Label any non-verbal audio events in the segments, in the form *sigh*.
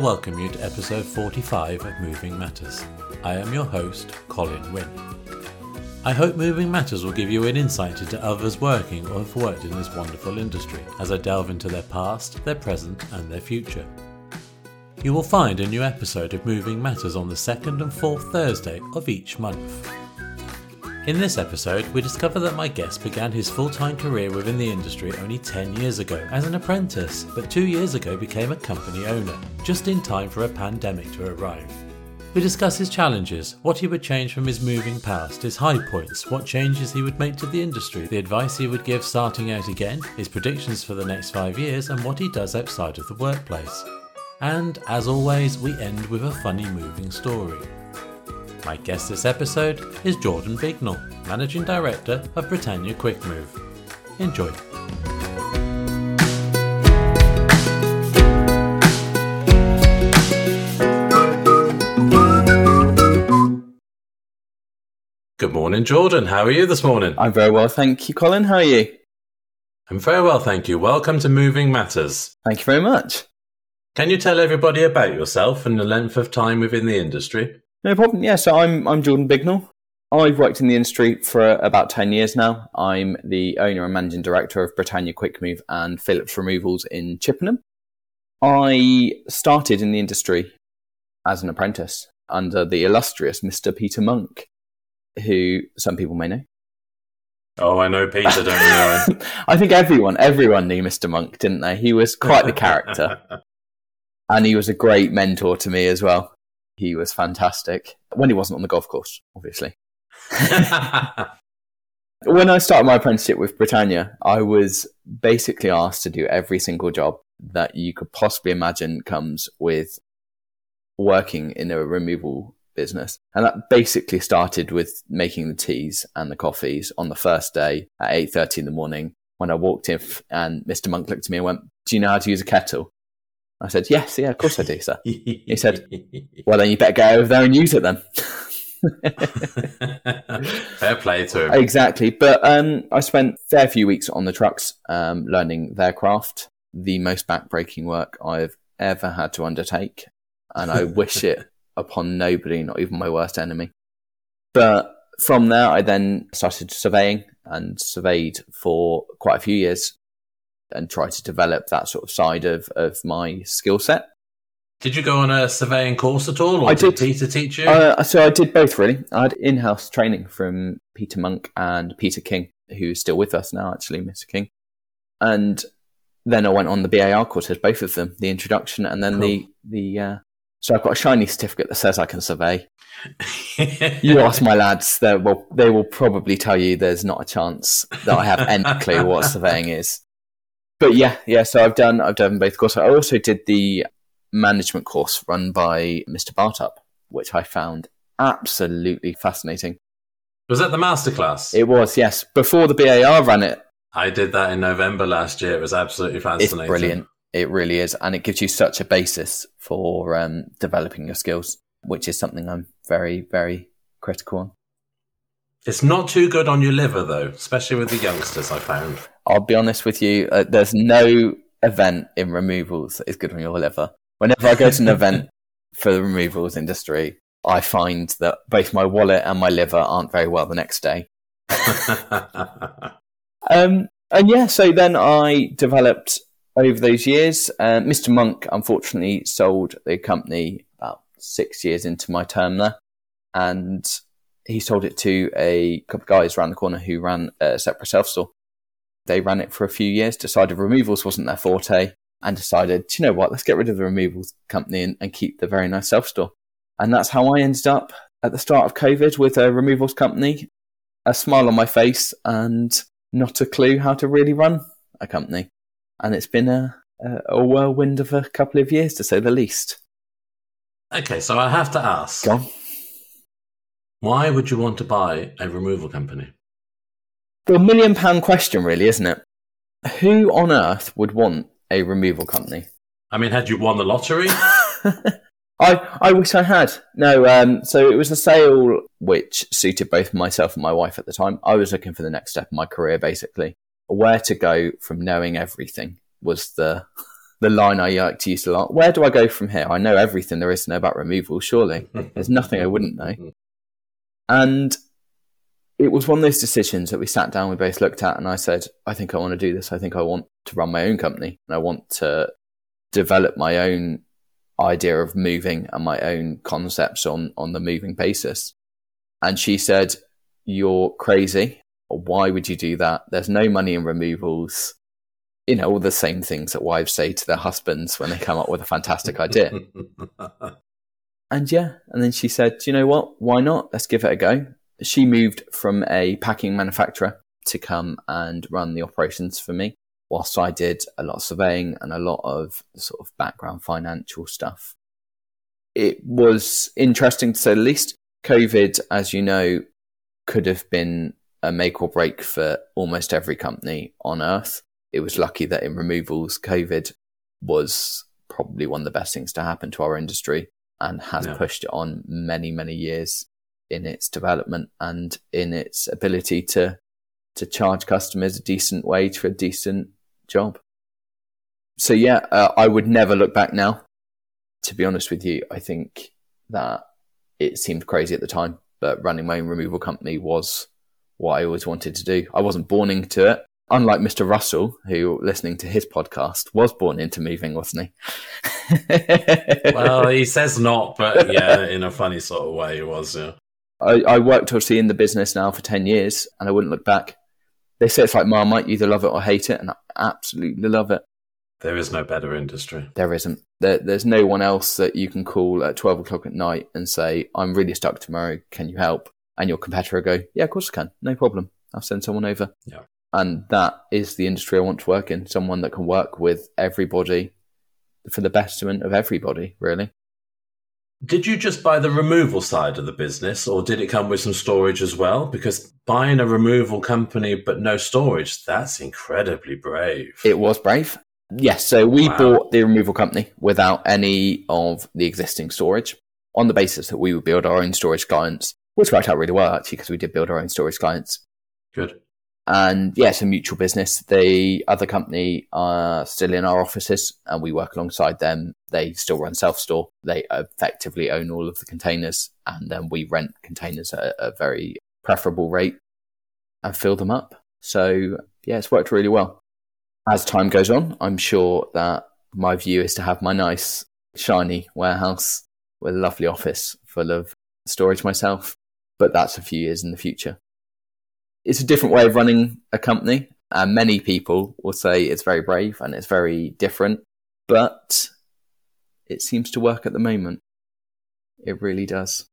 welcome you to episode 45 of Moving Matters. I am your host, Colin Wynn. I hope Moving Matters will give you an insight into others working or have worked in this wonderful industry as I delve into their past, their present, and their future. You will find a new episode of Moving Matters on the second and fourth Thursday of each month. In this episode, we discover that my guest began his full time career within the industry only 10 years ago as an apprentice, but two years ago became a company owner, just in time for a pandemic to arrive. We discuss his challenges, what he would change from his moving past, his high points, what changes he would make to the industry, the advice he would give starting out again, his predictions for the next five years, and what he does outside of the workplace. And as always, we end with a funny moving story. My guest this episode is Jordan Bignell, Managing Director of Britannia Quick Move. Enjoy. Good morning, Jordan. How are you this morning? I'm very well, thank you, Colin. How are you? I'm very well, thank you. Welcome to Moving Matters. Thank you very much. Can you tell everybody about yourself and the length of time within the industry? No problem. Yeah, so I'm I'm Jordan Bignell. I've worked in the industry for about 10 years now. I'm the owner and managing director of Britannia Quick Move and Phillips Removals in Chippenham. I started in the industry as an apprentice under the illustrious Mr. Peter Monk, who some people may know. Oh, I know Peter, don't you know him? *laughs* I think everyone, everyone knew Mr. Monk, didn't they? He was quite the character. *laughs* and he was a great mentor to me as well. He was fantastic when he wasn't on the golf course, obviously. *laughs* when I started my apprenticeship with Britannia, I was basically asked to do every single job that you could possibly imagine comes with working in a removal business. And that basically started with making the teas and the coffees on the first day at 8.30 in the morning when I walked in and Mr. Monk looked at me and went, do you know how to use a kettle? I said, yes, yeah, of course I do, sir. *laughs* he said, well, then you better go over there and use it then. *laughs* fair play to him. Exactly. But um, I spent a fair few weeks on the trucks um, learning their craft, the most backbreaking work I've ever had to undertake. And I *laughs* wish it upon nobody, not even my worst enemy. But from there, I then started surveying and surveyed for quite a few years and try to develop that sort of side of, of my skill set. Did you go on a surveying course at all, or I did, did Peter teach you? Uh, so I did both really. I had in-house training from Peter Monk and Peter King, who's still with us now, actually, Mr. King. And then I went on the BAR courses, both of them, the introduction and then cool. the the. Uh, so I've got a shiny certificate that says I can survey. *laughs* you ask my lads, they will they will probably tell you there's not a chance that I have any clue what surveying is but yeah, yeah. So I've done I've done both courses. I also did the management course run by Mr. Bartup, which I found absolutely fascinating. Was that the masterclass? It was, yes. Before the BAR ran it. I did that in November last year. It was absolutely fascinating. It's brilliant. It really is. And it gives you such a basis for um, developing your skills, which is something I'm very, very critical on. It's not too good on your liver, though, especially with the youngsters, I found. I'll be honest with you, uh, there's no event in removals that is good on your liver. Whenever I go to an event *laughs* for the removals industry, I find that both my wallet and my liver aren't very well the next day. *laughs* um, and yeah, so then I developed over those years. Uh, Mr. Monk unfortunately sold the company about six years into my term there. And he sold it to a couple of guys around the corner who ran a separate self store. They ran it for a few years, decided removals wasn't their forte, and decided, you know what, let's get rid of the removals company and, and keep the very nice self store. And that's how I ended up at the start of COVID with a removals company, a smile on my face, and not a clue how to really run a company. And it's been a, a whirlwind of a couple of years, to say the least. Okay, so I have to ask. Why would you want to buy a removal company? The million pound question, really, isn't it? Who on earth would want a removal company? I mean, had you won the lottery? *laughs* I, I wish I had. No, um, so it was a sale which suited both myself and my wife at the time. I was looking for the next step in my career, basically. Where to go from knowing everything was the the line I like to use a lot. Where do I go from here? I know everything there is to know about removal, surely. *laughs* There's nothing I wouldn't know. And it was one of those decisions that we sat down, we both looked at, and I said, I think I want to do this. I think I want to run my own company. And I want to develop my own idea of moving and my own concepts on, on the moving basis. And she said, You're crazy. Why would you do that? There's no money in removals you know, all the same things that wives say to their husbands when they come up with a fantastic idea. *laughs* and yeah, and then she said, you know what? Why not? Let's give it a go. She moved from a packing manufacturer to come and run the operations for me, whilst I did a lot of surveying and a lot of sort of background financial stuff. It was interesting to say the least. COVID, as you know, could have been a make or break for almost every company on earth it was lucky that in removals, COVID was probably one of the best things to happen to our industry and has yeah. pushed it on many, many years in its development and in its ability to to charge customers a decent wage for a decent job. So yeah, uh, I would never look back now. To be honest with you, I think that it seemed crazy at the time, but running my own removal company was what I always wanted to do. I wasn't born into it, unlike Mr. Russell, who listening to his podcast was born into moving, wasn't he? *laughs* well, he says not, but yeah, in a funny sort of way, he was. Yeah. I, I worked obviously in the business now for ten years, and I wouldn't look back. They say it's like Marmite, you either love it or hate it, and I absolutely love it. There is no better industry. There isn't. There, there's no one else that you can call at twelve o'clock at night and say, "I'm really stuck tomorrow. Can you help?" And your competitor go, "Yeah, of course I can. No problem. I'll send someone over." Yeah and that is the industry I want to work in. Someone that can work with everybody for the betterment of everybody, really. Did you just buy the removal side of the business, or did it come with some storage as well? Because buying a removal company but no storage, that's incredibly brave. It was brave. Yes, so we wow. bought the removal company without any of the existing storage on the basis that we would build our own storage clients, which worked out really well actually because we did build our own storage clients. Good. And yeah, it's a mutual business. The other company are still in our offices and we work alongside them. They still run self store. They effectively own all of the containers and then we rent containers at a very preferable rate and fill them up. So yeah, it's worked really well. As time goes on, I'm sure that my view is to have my nice, shiny warehouse with a lovely office full of storage myself. But that's a few years in the future it's a different way of running a company. And many people will say it's very brave and it's very different, but it seems to work at the moment. It really does.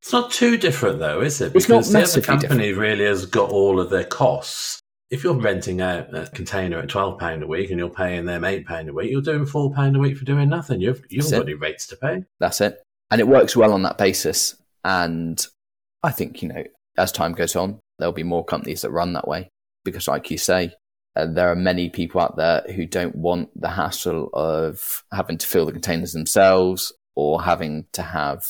It's not too different though, is it? Because the other company different. really has got all of their costs. If you're renting out a container at twelve pound a week and you're paying them eight pound a week, you're doing four pound a week for doing nothing. You've you've got any rates to pay. That's it, and it works well on that basis. And I think you know, as time goes on, there'll be more companies that run that way because, like you say, uh, there are many people out there who don't want the hassle of having to fill the containers themselves or having to have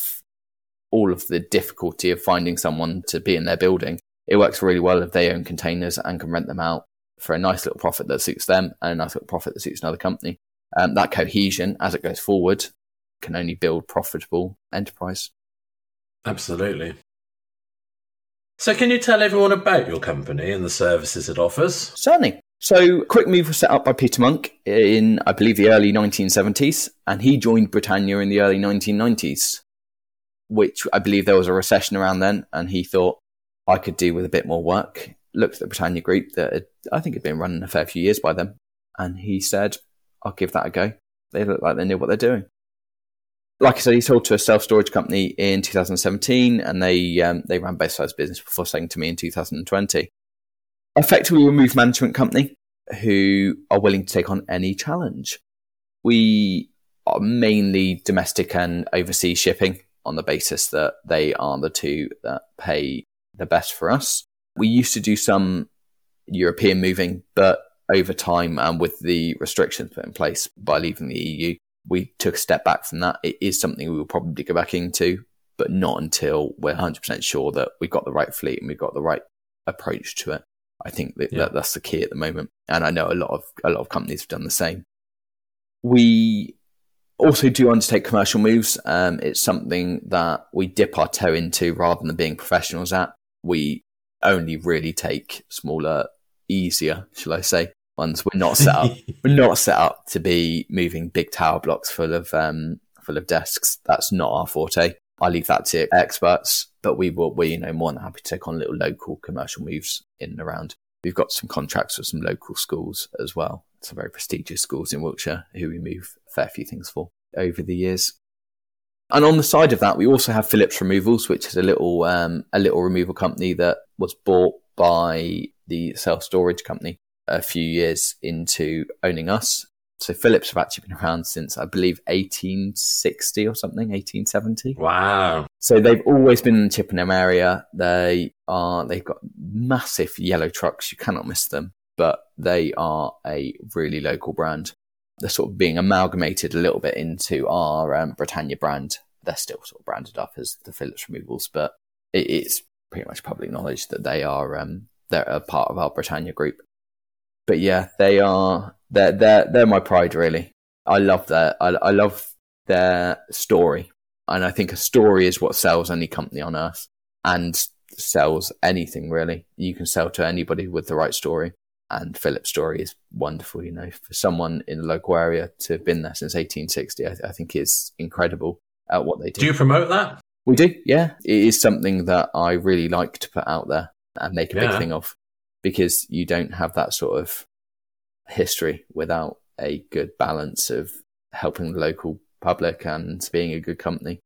all of the difficulty of finding someone to be in their building. It works really well if they own containers and can rent them out for a nice little profit that suits them and a nice little profit that suits another company. Um, that cohesion, as it goes forward, can only build profitable enterprise. Absolutely. So, can you tell everyone about your company and the services it offers? Certainly. So, Quick Move was set up by Peter Monk in, I believe, the early 1970s, and he joined Britannia in the early 1990s, which I believe there was a recession around then, and he thought I could do with a bit more work. Looked at the Britannia group that had, I think had been running a fair few years by them, and he said, I'll give that a go. They look like they knew what they're doing like I said, he sold to a self storage company in 2017, and they um, they ran both sides of business before selling to me in 2020. Effectively, we're a move management company who are willing to take on any challenge. We are mainly domestic and overseas shipping on the basis that they are the two that pay the best for us. We used to do some European moving, but over time and with the restrictions put in place by leaving the EU, we took a step back from that. It is something we will probably go back into, but not until we're 100% sure that we've got the right fleet and we've got the right approach to it. I think that, yeah. that, that's the key at the moment. And I know a lot of a lot of companies have done the same. we also do undertake commercial moves. Um, it's something that we dip our toe into rather than being professionals at. We only really take smaller, easier, shall I say, ones. We're not set up. *laughs* we're not set up to be moving big tower blocks full of um, full of desks. That's not our forte. I leave that to experts, but we will, we, you know, more than happy to take on little local commercial moves in and around. We've got some contracts with some local schools as well. Some very prestigious schools in Wiltshire who we move a fair few things for over the years. And on the side of that, we also have Phillips Removals, which is a little um, a little removal company that was bought by the self storage company a few years into owning us. So Phillips have actually been around since I believe 1860 or something, 1870. Wow. So they've always been in the Chippenham area. They are they've got massive yellow trucks. You cannot miss them, but they are a really local brand. They're sort of being amalgamated a little bit into our um, Britannia brand. They're still sort of branded up as the Phillips Removals, but it, it's pretty much public knowledge that they are um, they're a part of our Britannia group. But yeah, they are they're they're they're my pride really. I love that. I, I love their story, and I think a story is what sells any company on earth, and sells anything really. You can sell to anybody with the right story, and Philip's story is wonderful. You know, for someone in the local area to have been there since 1860, I, I think is incredible at what they do. Do you promote that? We do, yeah. It is something that I really like to put out there and make a Yeah. big thing of because you don't have that sort of history without a good balance of helping the local public and being a good company.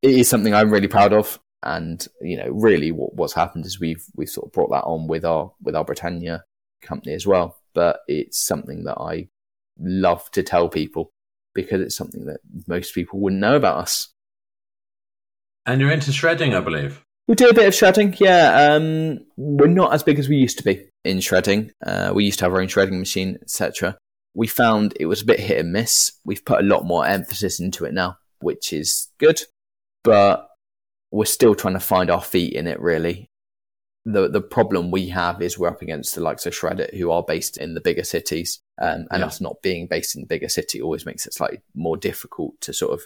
It is something I'm really proud of. And, you know, really what, what's happened is we've, we've sort of brought that on with our, with our Britannia company as well. But it's something that I love to tell people because it's something that most people wouldn't know about us. And you're into shredding, I believe. We do a bit of shredding, yeah. Um, we're not as big as we used to be in shredding. Uh, we used to have our own shredding machine, etc. We found it was a bit hit and miss. We've put a lot more emphasis into it now, which is good, but we're still trying to find our feet in it. Really, the the problem we have is we're up against the likes of Shred-it, who are based in the bigger cities, um, and Yeah. us not being based in the bigger city always makes it slightly more difficult to sort of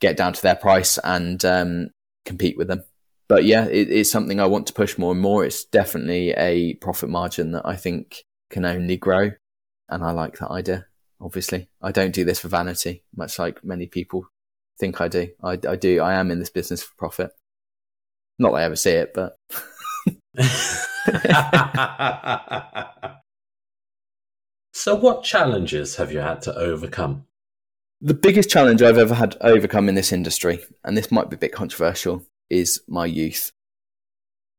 get down to their price and um, compete with them but yeah, it, it's something I want to push more and more. It's definitely a profit margin that I think can only grow. And I like that idea. Obviously, I don't do this for vanity, much like many people think I do. I, I do. I am in this business for profit. Not that I ever see it, but *laughs* so, what challenges have you had to overcome? the biggest challenge I've ever had to overcome in this industry, and this might be a bit controversial, is my youth.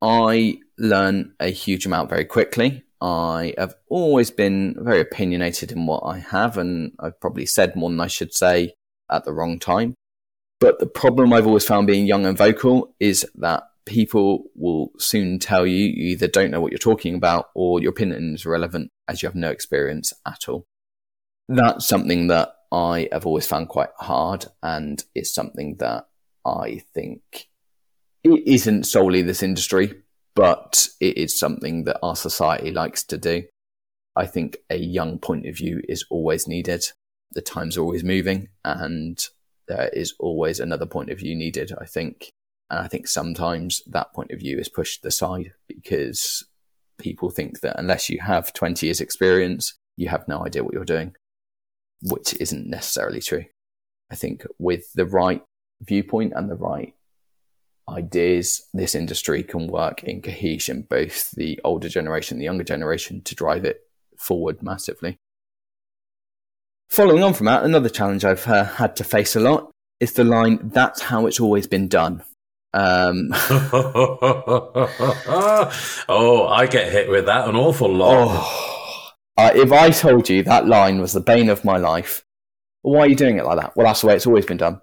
I learn a huge amount very quickly. I have always been very opinionated in what I have, and I've probably said more than I should say at the wrong time. But the problem I've always found being young and vocal is that people will soon tell you you either don't know what you're talking about or your opinion is irrelevant as you have no experience at all. That's something that I have always found quite hard, and it's something that I think it isn't solely this industry, but it is something that our society likes to do. I think a young point of view is always needed. The times are always moving, and there is always another point of view needed, I think. And I think sometimes that point of view is pushed aside because people think that unless you have 20 years' experience, you have no idea what you're doing, which isn't necessarily true. I think with the right viewpoint and the right ideas, this industry can work in cohesion, both the older generation and the younger generation, to drive it forward massively. Following on from that, another challenge I've uh, had to face a lot is the line, that's how it's always been done. Um, *laughs* oh, I get hit with that an awful lot. oh, uh, if I told you that line was the bane of my life, why are you doing it like that? Well, that's the way it's always been done.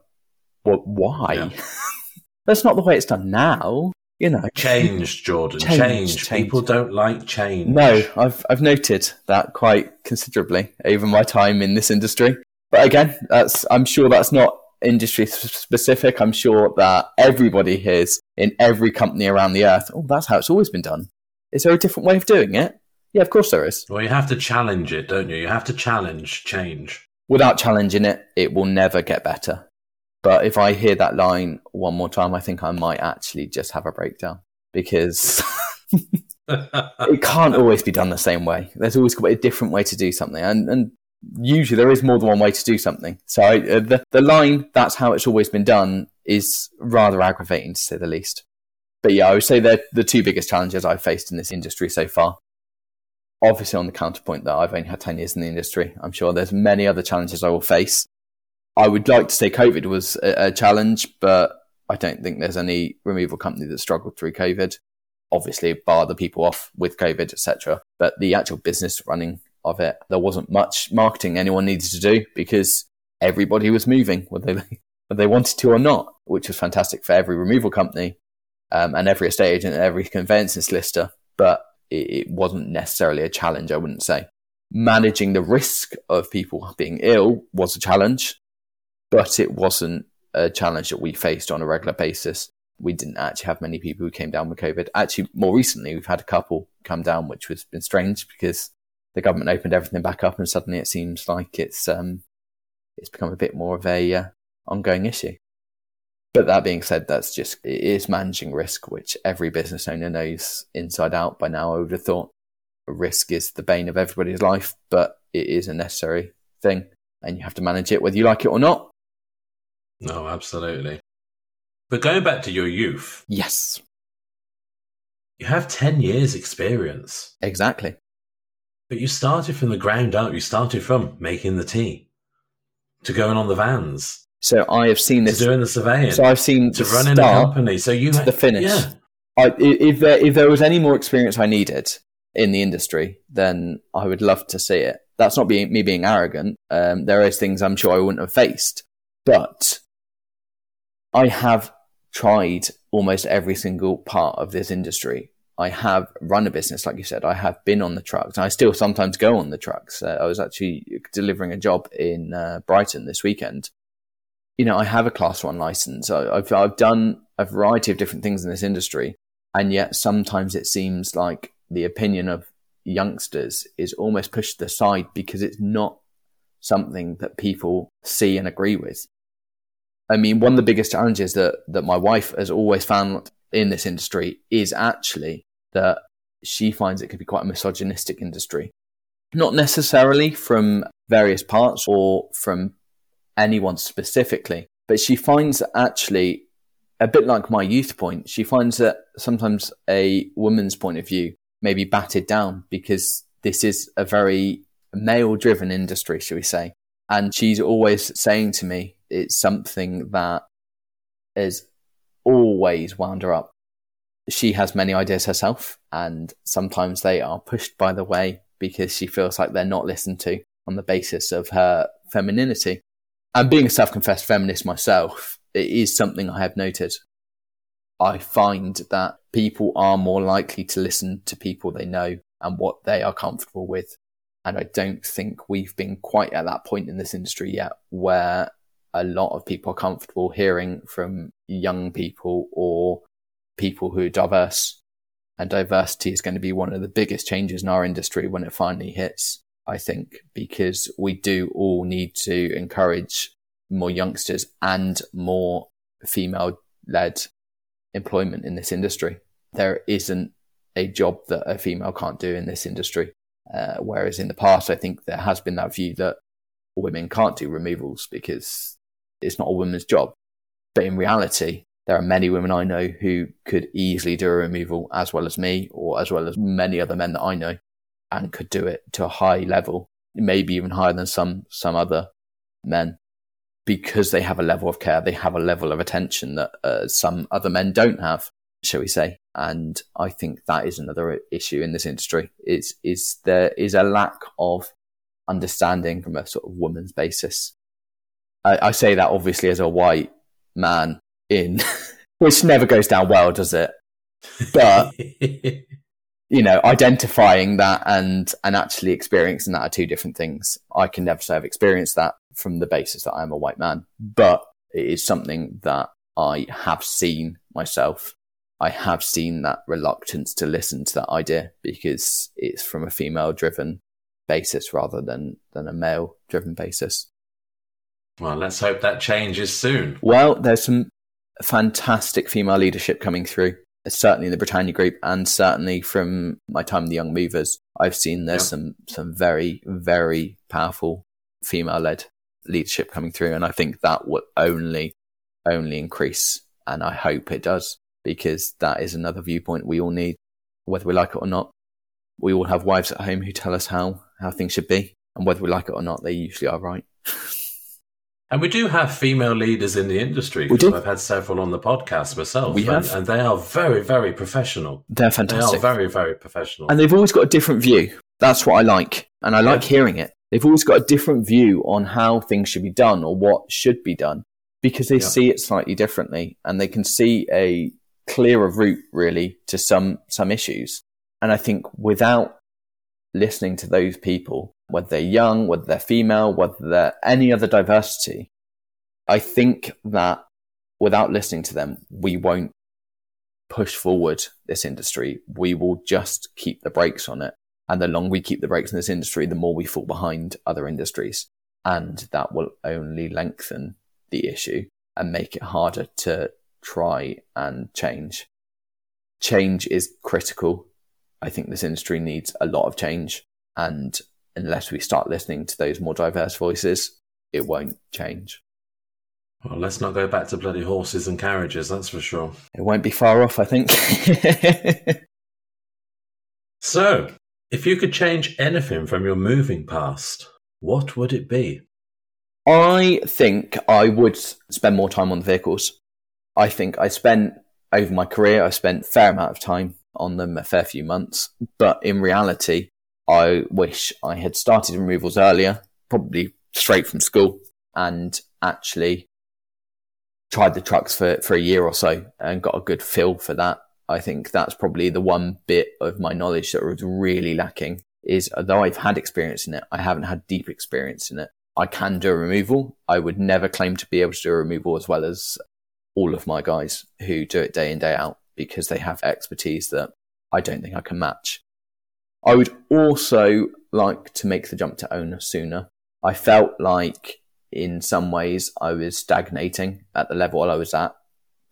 Well, why? Yeah. *laughs* that's not the way it's done now. You know, Change, Jordan. Change, Change. change. People don't like change. No, I've I've noted that quite considerably over my time in this industry. But again, that's I'm sure that's not industry specific. I'm sure that everybody hears in every company around the earth. Oh, that's how it's always been done. Is there a different way of doing it? Yeah, of course there is. Well, you have to challenge it, don't you? You have to challenge change. without challenging it, it will never get better. But if I hear that line one more time, I think I might actually just have a breakdown because *laughs* it can't always be done the same way. There's always a different way to do something. And, and usually there is more than one way to do something. So I, uh, the, the line, that's how it's always been done, is rather aggravating to say the least. But yeah, I would say they're the two biggest challenges I've faced in this industry so far. Obviously, on the counterpoint that I've only had 10 years in the industry, I'm sure there's many other challenges I will face. I would like to say COVID was a, a challenge, but I don't think there's any removal company that struggled through COVID. Obviously, bar the people off with COVID, etc. But the actual business running of it, there wasn't much marketing anyone needed to do because everybody was moving, whether they, *laughs* whether they wanted to or not, which was fantastic for every removal company um, and every estate agent and every *laughs* conveyancing solicitor. But it, it wasn't necessarily a challenge, I wouldn't say. Managing the risk of people being ill was a challenge, but it wasn't a challenge that we faced on a regular basis. We didn't actually have many people who came down with COVID. Actually, more recently, we've had a couple come down, which has been strange because the government opened everything back up, and suddenly it seems like it's um, it's become a bit more of a uh, ongoing issue. But that being said, that's just it is managing risk, which every business owner knows inside out by now. I would have thought risk is the bane of everybody's life, but it is a necessary thing, and you have to manage it whether you like it or not. No, absolutely. But going back to your youth, yes, you have ten years experience. Exactly. But you started from the ground up. You started from making the tea to going on the vans so I have seen this to doing the surveying. So I've seen to running a company. So you the finish. Yeah. I, if there if there was any more experience I needed in the industry, then I would love to see it. That's not being me being arrogant. Um, there is things I'm sure I wouldn't have faced, but I have tried almost every single part of this industry. I have run a business, like you said. I have been on the trucks. I still sometimes go on the trucks. Uh, I was actually delivering a job in uh, Brighton this weekend, you know, I have a class one license. I, have I've done a variety of different things in this industry. And yet sometimes it seems like the opinion of youngsters is almost pushed aside because it's not something that people see and agree with. I mean, one of the biggest challenges that, that my wife has always found in this industry is actually that she finds it can be quite a misogynistic industry. Not necessarily from various parts or from anyone specifically, but she finds that actually a bit like my youth point, she finds that sometimes a woman's point of view may be batted down because this is a very male driven industry, shall we say. And she's always saying to me, it's something that is always wound her up. She has many ideas herself, and sometimes they are pushed by the way because she feels like they're not listened to on the basis of her femininity and being a self confessed feminist myself, it is something I have noted. I find that people are more likely to listen to people they know and what they are comfortable with. And I don't think we've been quite at that point in this industry yet where a lot of people are comfortable hearing from young people or people who are diverse. And diversity is going to be one of the biggest changes in our industry when it finally hits. I think, because we do all need to encourage more youngsters and more female led employment in this industry. There isn't a job that a female can't do in this industry. Uh, whereas in the past, I think there has been that view that women can't do removals because it's not a woman's job. But in reality, there are many women I know who could easily do a removal as well as me or as well as many other men that I know and could do it to a high level, maybe even higher than some some other men, because they have a level of care, they have a level of attention that uh, some other men don't have, shall we say? And I think that is another issue in this industry. Is is there is a lack of understanding from a sort of woman's basis. I, I say that obviously as a white man in, *laughs* which never goes down well, does it? But *laughs* you know, identifying that and and actually experiencing that are two different things. I can never say I've experienced that from the basis that I am a white man, but it is something that I have seen myself. I have seen that reluctance to listen to that idea because it's from a female driven basis rather than than a male driven basis. Well, let's hope that changes soon. Well, there's some fantastic female leadership coming through, certainly in the Britannia Group, and certainly from my time in the Young Movers. I've seen there's some some very very powerful female led leadership coming through, and I think that will only only increase, and I hope it does because that is another viewpoint we all need, whether we like it or not. We all have wives at home who tell us how how things should be, and whether we like it or not, they usually are right. *laughs* And we do have female leaders in the industry. We do. I've had several on the podcast myself. We have. And, and, they are very, very professional. They're fantastic. They are very, very professional. And they've always got a different view. That's what I like. And I yeah. like hearing it. They've always got a different view on how things should be done or what should be done because they yeah. see it slightly differently and they can see a clearer route really to some, some issues. And I think without listening to those people, whether they're young, whether they're female, whether they're any other diversity, I think that without listening to them, we won't push forward this industry. We will just keep the brakes on it. And the longer we keep the brakes in this industry, the more we fall behind other industries. And that will only lengthen the issue and make it harder to try and change. Change is critical. I think this industry needs a lot of change. And unless we start listening to those more diverse voices, it won't change. Well, let's not go back to bloody horses and carriages, that's for sure. It won't be far off, I think. *laughs* so, if you could change anything from your moving past, what would it be? I think I would spend more time on the vehicles. I think I spent over my career, I spent a fair amount of time on them, a fair few months. But in reality, I wish I had started removals earlier, probably straight from school, and actually tried the trucks for, for a year or so and got a good feel for that. I think that's probably the one bit of my knowledge that was really lacking is although I've had experience in it, I haven't had deep experience in it. I can do a removal. I would never claim to be able to do a removal as well as all of my guys who do it day in, day out because they have expertise that I don't think I can match. I would also like to make the jump to owner sooner. I felt like in some ways I was stagnating at the level I was at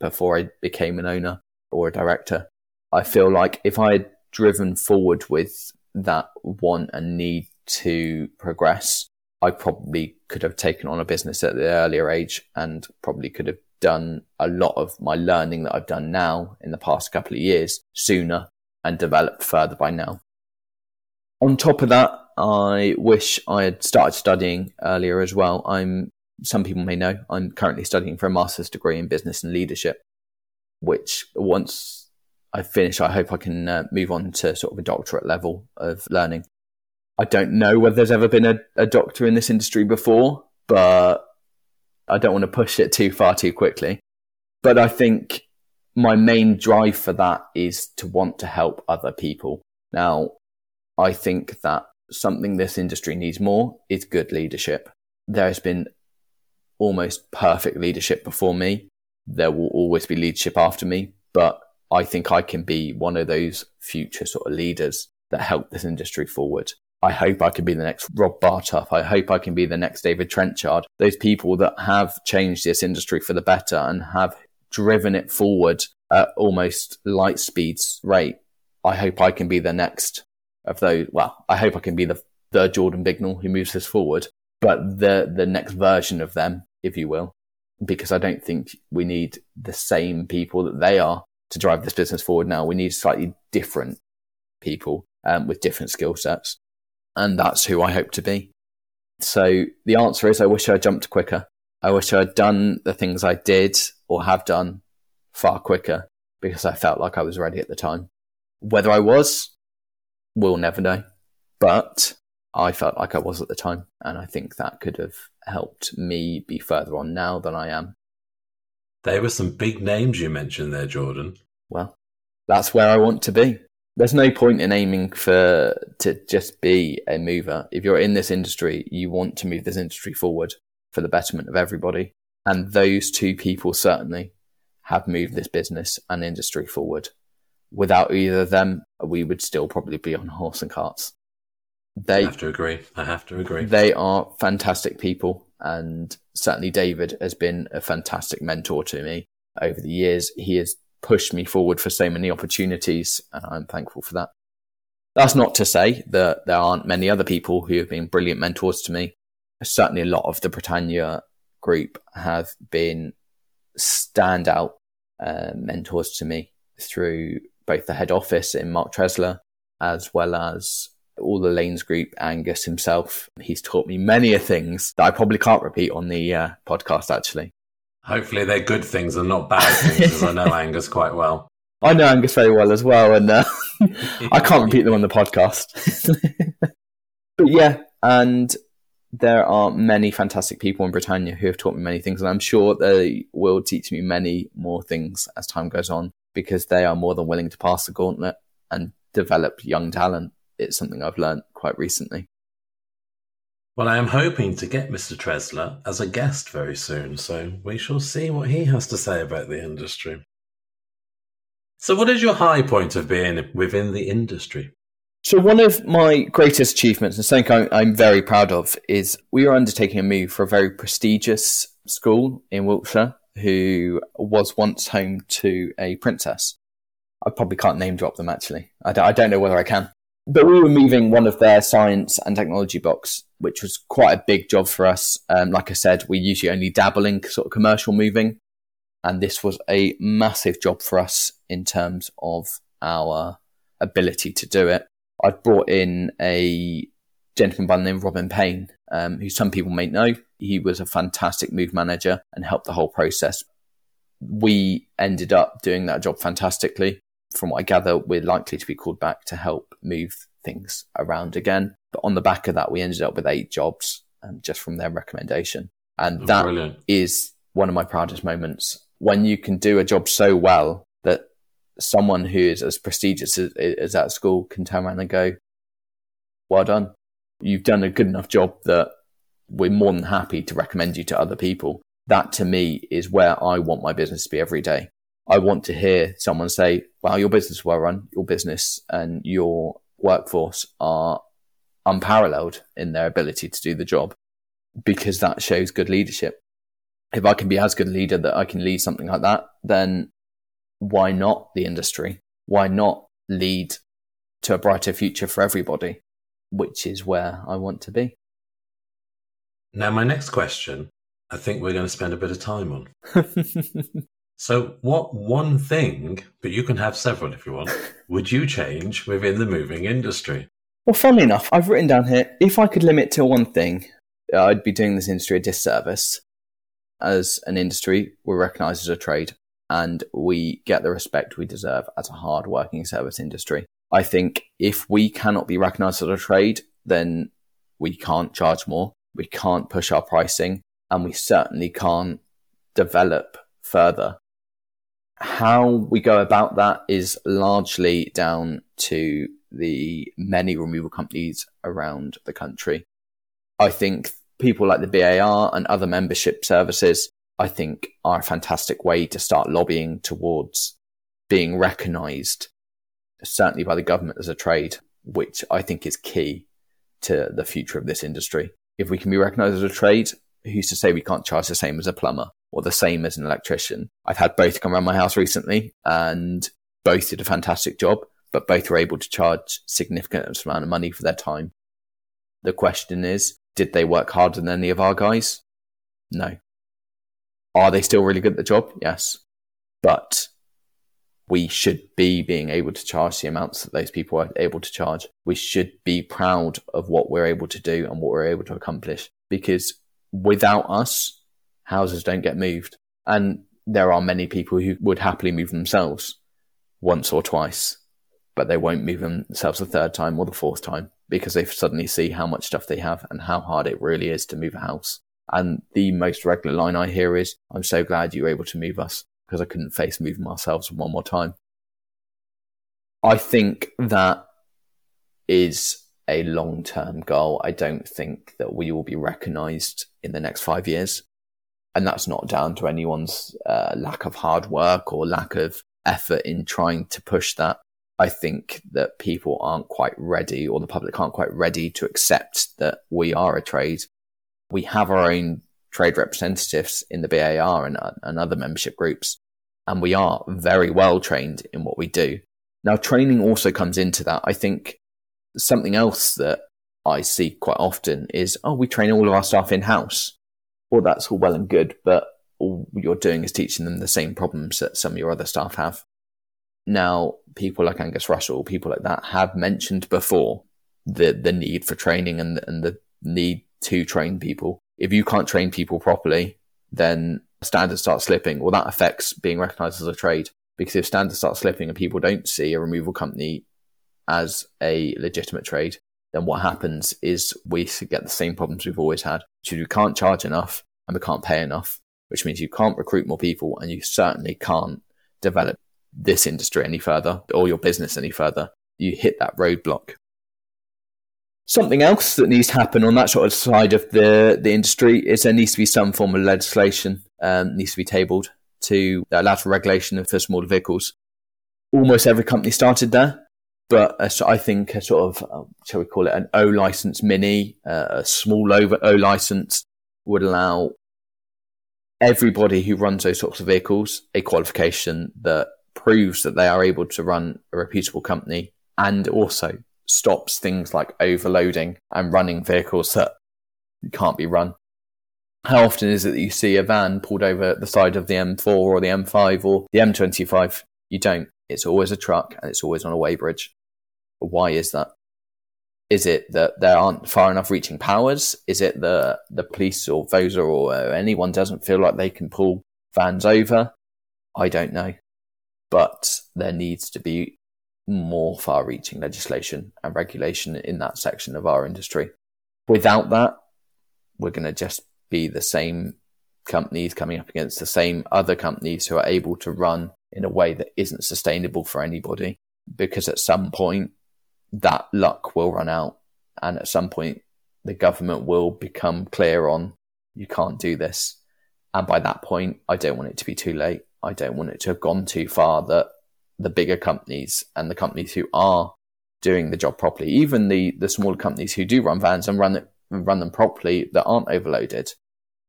before I became an owner or a director. I feel like if I had driven forward with that want and need to progress, I probably could have taken on a business at the earlier age and probably could have done a lot of my learning that I've done now in the past couple of years sooner and developed further by now. On top of that, I wish I had started studying earlier as well. I'm, some people may know, I'm currently studying for a master's degree in business and leadership, which once I finish, I hope I can uh, move on to sort of a doctorate level of learning. I don't know whether there's ever been a, a doctor in this industry before, but I don't want to push it too far too quickly. But I think my main drive for that is to want to help other people. Now, I think that something this industry needs more is good leadership. There has been almost perfect leadership before me. There will always be leadership after me, but I think I can be one of those future sort of leaders that help this industry forward. I hope I can be the next Rob Bartoff. I hope I can be the next David Trenchard. Those people that have changed this industry for the better and have driven it forward at almost light speeds rate. I hope I can be the next of those. Well, I hope I can be the the Jordan Bignell who moves this forward, but the the next version of them, if you will, because I don't think we need the same people that they are to drive this business forward. Now we need slightly different people um, with different skill sets, and that's who I hope to be. So the answer is, I wish I jumped quicker. I wish I'd done the things I did or have done far quicker because I felt like I was ready at the time. Whether I was, we'll never know. But I felt like I was at the time, and I think that could have helped me be further on now than I am. There were some big names you mentioned there, Jordan. Well, that's where I want to be. There's no point in aiming for to just be a mover. If you're in this industry, you want to move this industry forward for the betterment of everybody. And those two people certainly have moved this business and industry forward without either of them, we would still probably be on horse and carts. They I have to agree. I have to agree. they are fantastic people, and certainly David has been a fantastic mentor to me over the years. He has pushed me forward for so many opportunities, and I'm thankful for that. That's not to say that there aren't many other people who have been brilliant mentors to me. Certainly, a lot of the Britannia group have been standout uh, mentors to me through both the head office in Mark Tresler as well as all the Lanes group, Angus himself. He's taught me many things that I probably can't repeat on the uh, podcast, actually. Hopefully, they're good things and not bad things, because I know *laughs* Angus quite well. I know Angus very well as well, and uh, *laughs* I can't repeat them on the podcast. *laughs* but yeah, and there are many fantastic people in Britannia who have taught me many things, and I'm sure they will teach me many more things as time goes on because they are more than willing to pass the gauntlet and develop young talent. It's something I've learned quite recently. Well, I am hoping to get Mr. Tresler as a guest very soon, so we shall see what he has to say about the industry. So, what is your high point of being within the industry? So, one of my greatest achievements, and something I'm, I'm very proud of, is we are undertaking a move for a very prestigious school in Wiltshire who was once home to a princess. I probably can't name drop them actually. I don't, I don't know whether I can. But we were moving one of their science and technology blocks, which was quite a big job for us. Um, like I said, we usually only dabble in sort of commercial moving. And this was a massive job for us in terms of our ability to do it. I'd brought in a gentleman by the name of Robin Payne, um, who some people may know. He was a fantastic move manager and helped the whole process. We ended up doing that job fantastically from what I gather, we're likely to be called back to help move things around again. But on the back of that, we ended up with eight jobs um, just from their recommendation. And Oh, that brilliant. is one of my proudest moments when you can do a job so well that someone who is as prestigious as, as at school can turn around and go, well done. You've done a good enough job that we're more than happy to recommend you to other people. That to me is where I want my business to be every day. I want to hear someone say, wow, your business is well run, your business and your workforce are unparalleled in their ability to do the job because that shows good leadership. If I can be as good a leader that I can lead something like that, then why not the industry? Why not lead to a brighter future for everybody? Which is where I want to be. Now, my next question, I think we're going to spend a bit of time on. *laughs* So, what one thing, but you can have several if you want, *laughs* would you change within the moving industry? Well, funnily enough, I've written down here if I could limit to one thing, uh, I'd be doing this industry a disservice. As an industry, we're recognised as a trade and we get the respect we deserve as a hard working service industry. I think if we cannot be recognised as a trade, then we can't charge more, we can't push our pricing, and we certainly can't develop further how we go about that is largely down to the many removal companies around the country. I think people like the BAR and other membership services, I think, are a fantastic way to start lobbying towards being recognised, certainly by the government as a trade, which I think is key to the future of this industry. If we can be recognised as a trade, who's to say we can't charge the same as a plumber or the same as an electrician? I've had both come around my house recently and both did a fantastic job, but both were able to charge significant amount of money for their time. The question is, did they work harder than any of our guys? No. Are they still really good at the job? Yes. But we should be being able to charge the amounts that those people are able to charge. We should be proud of what we're able to do and what we're able to accomplish because without us, houses don't get moved. And there are many people who would happily move themselves once or twice, but they won't move themselves the third time or the fourth time because they suddenly see how much stuff they have and how hard it really is to move a house. And the most regular line I hear is, I'm so glad you were able to move us because I couldn't face moving ourselves one more time. I think that is a long term goal. I don't think that we will be recognized in the next five years. And that's not down to anyone's uh, lack of hard work or lack of effort in trying to push that. I think that people aren't quite ready or the public aren't quite ready to accept that we are a trade. We have our own trade representatives in the BAR and, and other membership groups, and we are very well trained in what we do. Now, training also comes into that. I think something else that I see quite often is, oh, we train all of our staff in house. Well, that's all well and good, but all you're doing is teaching them the same problems that some of your other staff have. Now, people like Angus Russell, people like that have mentioned before the, the need for training and, and the need to train people. If you can't train people properly, then standards start slipping. Well, that affects being recognized as a trade because if standards start slipping and people don't see a removal company as a legitimate trade, then what happens is we get the same problems we've always had, which is we can't charge enough and we can't pay enough, which means you can't recruit more people and you certainly can't develop this industry any further or your business any further. You hit that roadblock. Something else that needs to happen on that sort of side of the, the industry is there needs to be some form of legislation um, needs to be tabled to allow for regulation of for smaller vehicles. Almost every company started there, but I think a sort of, uh, shall we call it an O license mini, uh, a small over O license would allow everybody who runs those sorts of vehicles a qualification that proves that they are able to run a reputable company and also stops things like overloading and running vehicles that can't be run. How often is it that you see a van pulled over the side of the M4 or the M5 or the M25? You don't. It's always a truck and it's always on a weighbridge. Why is that? Is it that there aren't far enough reaching powers? Is it that the police or VOSA or anyone doesn't feel like they can pull vans over? I don't know but there needs to be more far reaching legislation and regulation in that section of our industry. Without that, we're going to just be the same companies coming up against the same other companies who are able to run in a way that isn't sustainable for anybody. Because at some point, that luck will run out. And at some point, the government will become clear on you can't do this. And by that point, I don't want it to be too late. I don't want it to have gone too far that the bigger companies and the companies who are doing the job properly, even the the smaller companies who do run vans and run it, run them properly that aren't overloaded,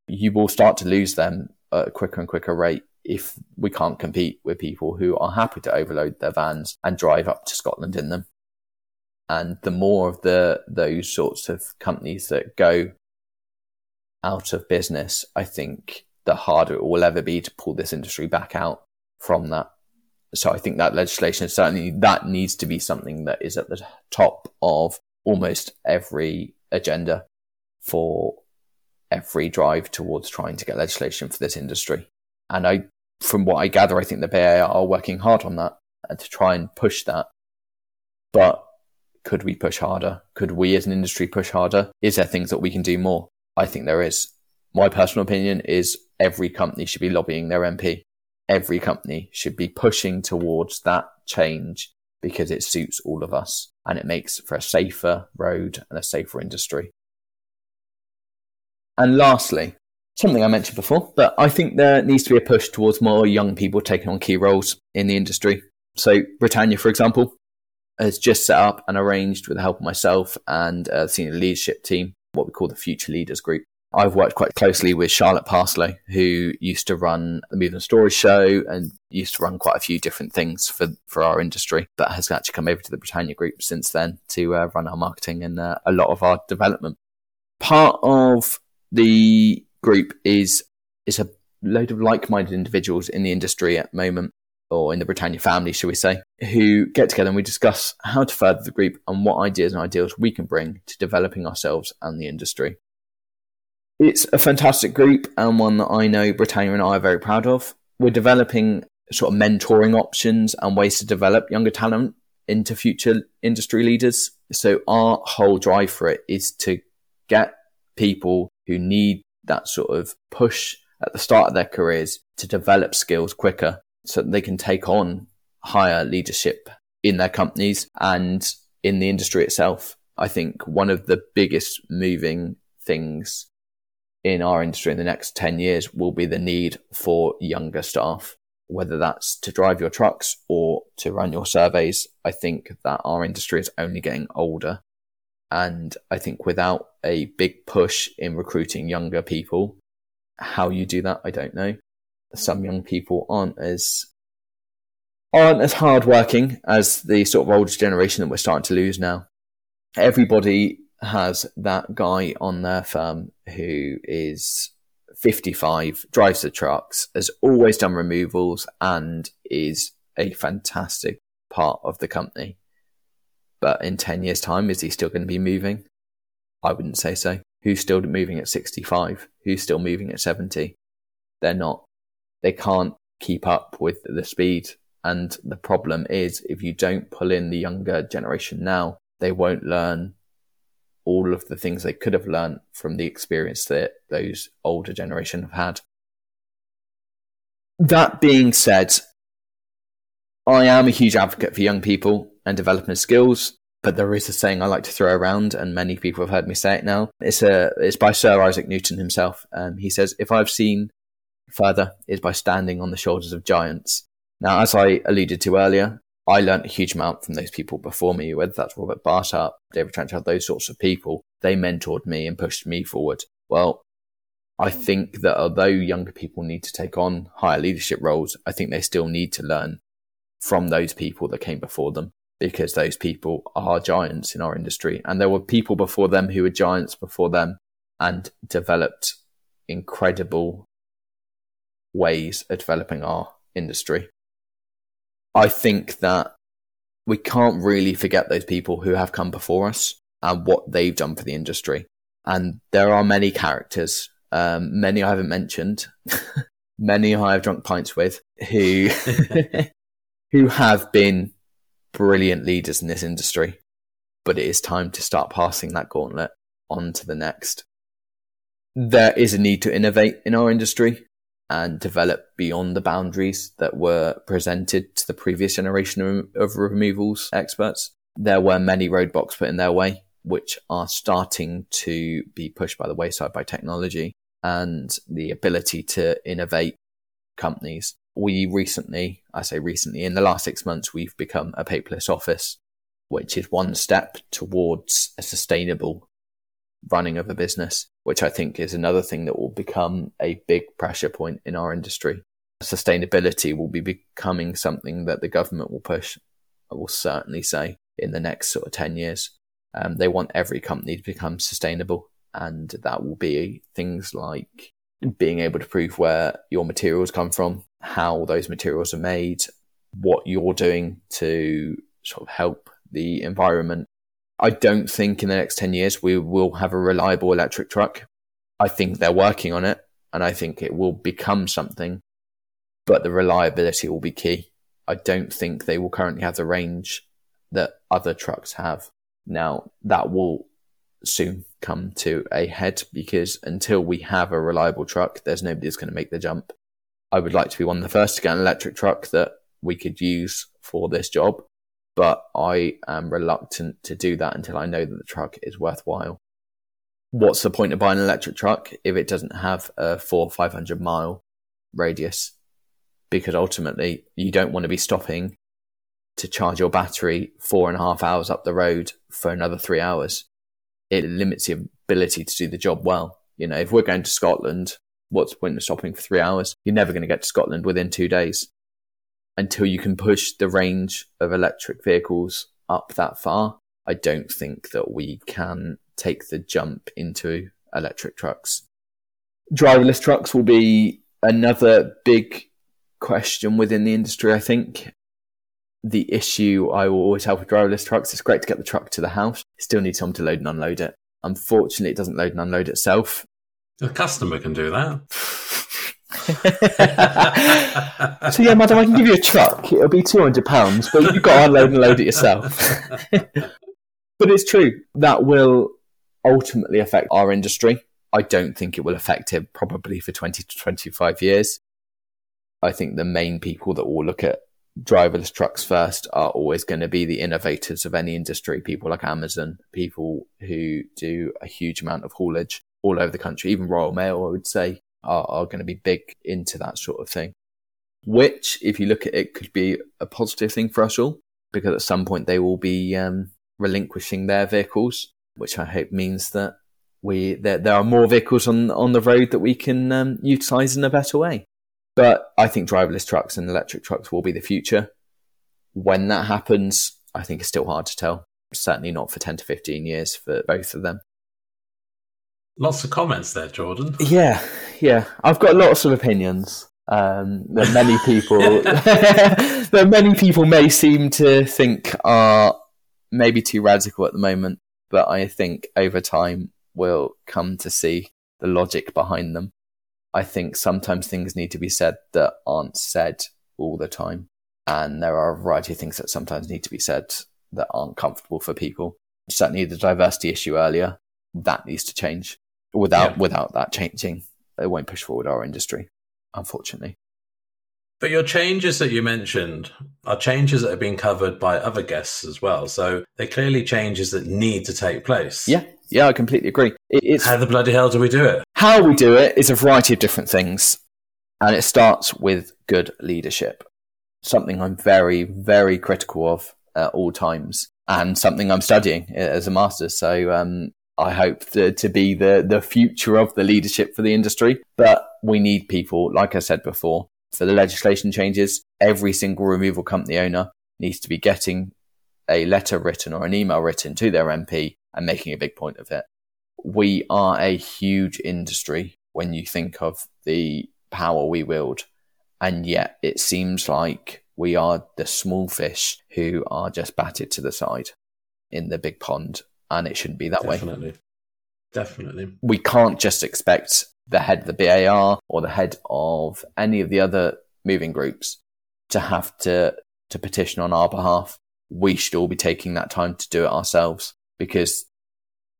you will start to lose them at a quicker and quicker rate if we can't compete with people who are happy to overload their vans and drive up to Scotland in them. And the more of the those sorts of companies that go out of business, I think the harder it will ever be to pull this industry back out from that. So I think that legislation certainly that needs to be something that is at the top of almost every agenda for every drive towards trying to get legislation for this industry. And I, from what I gather, I think the BAR are working hard on that and to try and push that. But could we push harder? Could we as an industry push harder? Is there things that we can do more? I think there is. My personal opinion is every company should be lobbying their MP. Every company should be pushing towards that change because it suits all of us and it makes for a safer road and a safer industry. And lastly, something I mentioned before, but I think there needs to be a push towards more young people taking on key roles in the industry. So, Britannia, for example, has just set up and arranged with the help of myself and a senior leadership team, what we call the Future Leaders Group, I've worked quite closely with Charlotte Parslow, who used to run the Moving Stories show and used to run quite a few different things for, for our industry. but has actually come over to the Britannia Group since then to uh, run our marketing and uh, a lot of our development. Part of the group is is a load of like-minded individuals in the industry at the moment, or in the Britannia family, shall we say, who get together and we discuss how to further the group and what ideas and ideals we can bring to developing ourselves and the industry. It's a fantastic group and one that I know Britannia and I are very proud of. We're developing sort of mentoring options and ways to develop younger talent into future industry leaders. So our whole drive for it is to get people who need that sort of push at the start of their careers to develop skills quicker so that they can take on higher leadership in their companies and in the industry itself. I think one of the biggest moving things in our industry in the next 10 years will be the need for younger staff. whether that's to drive your trucks or to run your surveys. I think that our industry is only getting older. And I think without a big push in recruiting younger people, how you do that, I don't know. Some young people aren't as aren't as hardworking as the sort of older generation that we're starting to lose now. Everybody has that guy on their firm who is 55, drives the trucks, has always done removals, and is a fantastic part of the company. But in 10 years' time, is he still going to be moving? I wouldn't say so. Who's still moving at 65? Who's still moving at 70? They're not. They can't keep up with the speed. And the problem is, if you don't pull in the younger generation now, they won't learn all of the things they could have learned from the experience that those older generation have had. That being said, I am a huge advocate for young people and developing skills, but there is a saying I like to throw around, and many people have heard me say it now. It's a it's by Sir Isaac Newton himself. Um, he says, "If I've seen further, is by standing on the shoulders of giants." Now, as I alluded to earlier, I learned a huge amount from those people before me, whether that's Robert Bartup, David Trenchard, those sorts of people. They mentored me and pushed me forward. Well, I think that although younger people need to take on higher leadership roles, I think they still need to learn from those people that came before them because those people are giants in our industry. And there were people before them who were giants before them and developed incredible ways of developing our industry. I think that we can't really forget those people who have come before us and what they've done for the industry. And there are many characters, um, many I haven't mentioned, *laughs* many I have drunk pints with, who *laughs* who have been brilliant leaders in this industry. But it is time to start passing that gauntlet on to the next. There is a need to innovate in our industry and develop beyond the boundaries that were presented to the previous generation of removals experts. There were many roadblocks put in their way, which are starting to be pushed by the wayside by technology and the ability to innovate companies. We recently, I say recently, in the last six months, we've become a paperless office, which is one step towards a sustainable running of a business, which I think is another thing that will become a big pressure point in our industry. Sustainability will be becoming something that the government will push, I will certainly say, in the next sort of 10 years. Um, they want every company to become sustainable, and that will be things like being able to prove where your materials come from, how those materials are made, what you're doing to sort of help the environment I don't think in the next 10 years we will have a reliable electric truck. I think they're working on it and I think it will become something, but the reliability will be key. I don't think they will currently have the range that other trucks have. Now, that will soon come to a head because until we have a reliable truck, there's nobody that's going to make the jump. I would like to be one of the first to get an electric truck that we could use for this job but I am reluctant to do that until I know that the truck is worthwhile. What's the point of buying an electric truck if it doesn't have a four, 500 mile radius? Because ultimately you don't want to be stopping to charge your battery four and a half hours up the road for another three hours. It limits your ability to do the job well. You know, if we're going to Scotland, what's the point of stopping for three hours? You're never going to get to Scotland within two days until you can push the range of electric vehicles up that far, I don't think that we can take the jump into electric trucks. Driverless trucks will be another big question within the industry, I think. The issue I will always have with driverless trucks, it's great to get the truck to the house. still need someone to load and unload it. Unfortunately, it doesn't load and unload itself. The customer can do that. *sighs* *laughs* so yeah, madam, I can give you a truck. It'll be two hundred pounds, but you've got to unload and load it yourself. *laughs* but it's true that will ultimately affect our industry. I don't think it will affect it probably for twenty to twenty-five years. I think the main people that will look at driverless trucks first are always going to be the innovators of any industry. People like Amazon, people who do a huge amount of haulage all over the country, even Royal Mail, I would say are, are going to be big into that sort of thing. which, if you look at it, could be a positive thing for us all because at some point they will be um, relinquishing their vehicles, which I hope means that we there, there are more vehicles on on the road that we can um, utilize in a better way. But I think driverless trucks and electric trucks will be the future. When that happens, I think it's still hard to tell. Certainly not for 10 to 15 years for both of them. Lots of comments there, Jordan. Yeah, yeah. I've got lots of opinions um, that many people *laughs* *laughs* that many people may seem to think are maybe too radical at the moment, but I think over time we'll come to see the logic behind them. I think sometimes things need to be said that aren't said all the time. And there are a variety of things that sometimes need to be said that aren't comfortable for people. Certainly the diversity issue earlier, that needs to change. Without yeah. without that changing, it won't push forward our industry, unfortunately. But your changes that you mentioned are changes that have been covered by other guests as well. So they're clearly changes that need to take place. Yeah, yeah, I completely agree. It's how the bloody hell do we do it? How we do it is a variety of different things, and it starts with good leadership. Something I'm very, very critical of at all times, and something I'm studying as a master. So um, I hope to, to be the the future of the leadership for the industry. But we need people, like I said before, for the legislation changes. Every single removal company owner needs to be getting a letter written or an email written to their MP and making a big point of it. We are a huge industry when you think of the power we wield. And yet it seems like we are the small fish who are just batted to the side in the big pond. And it shouldn't be that Definitely. way. Definitely. We can't just expect the head of the BAR or the head of any of the other moving groups to have to, to petition on our behalf. We should all be taking that time to do it ourselves because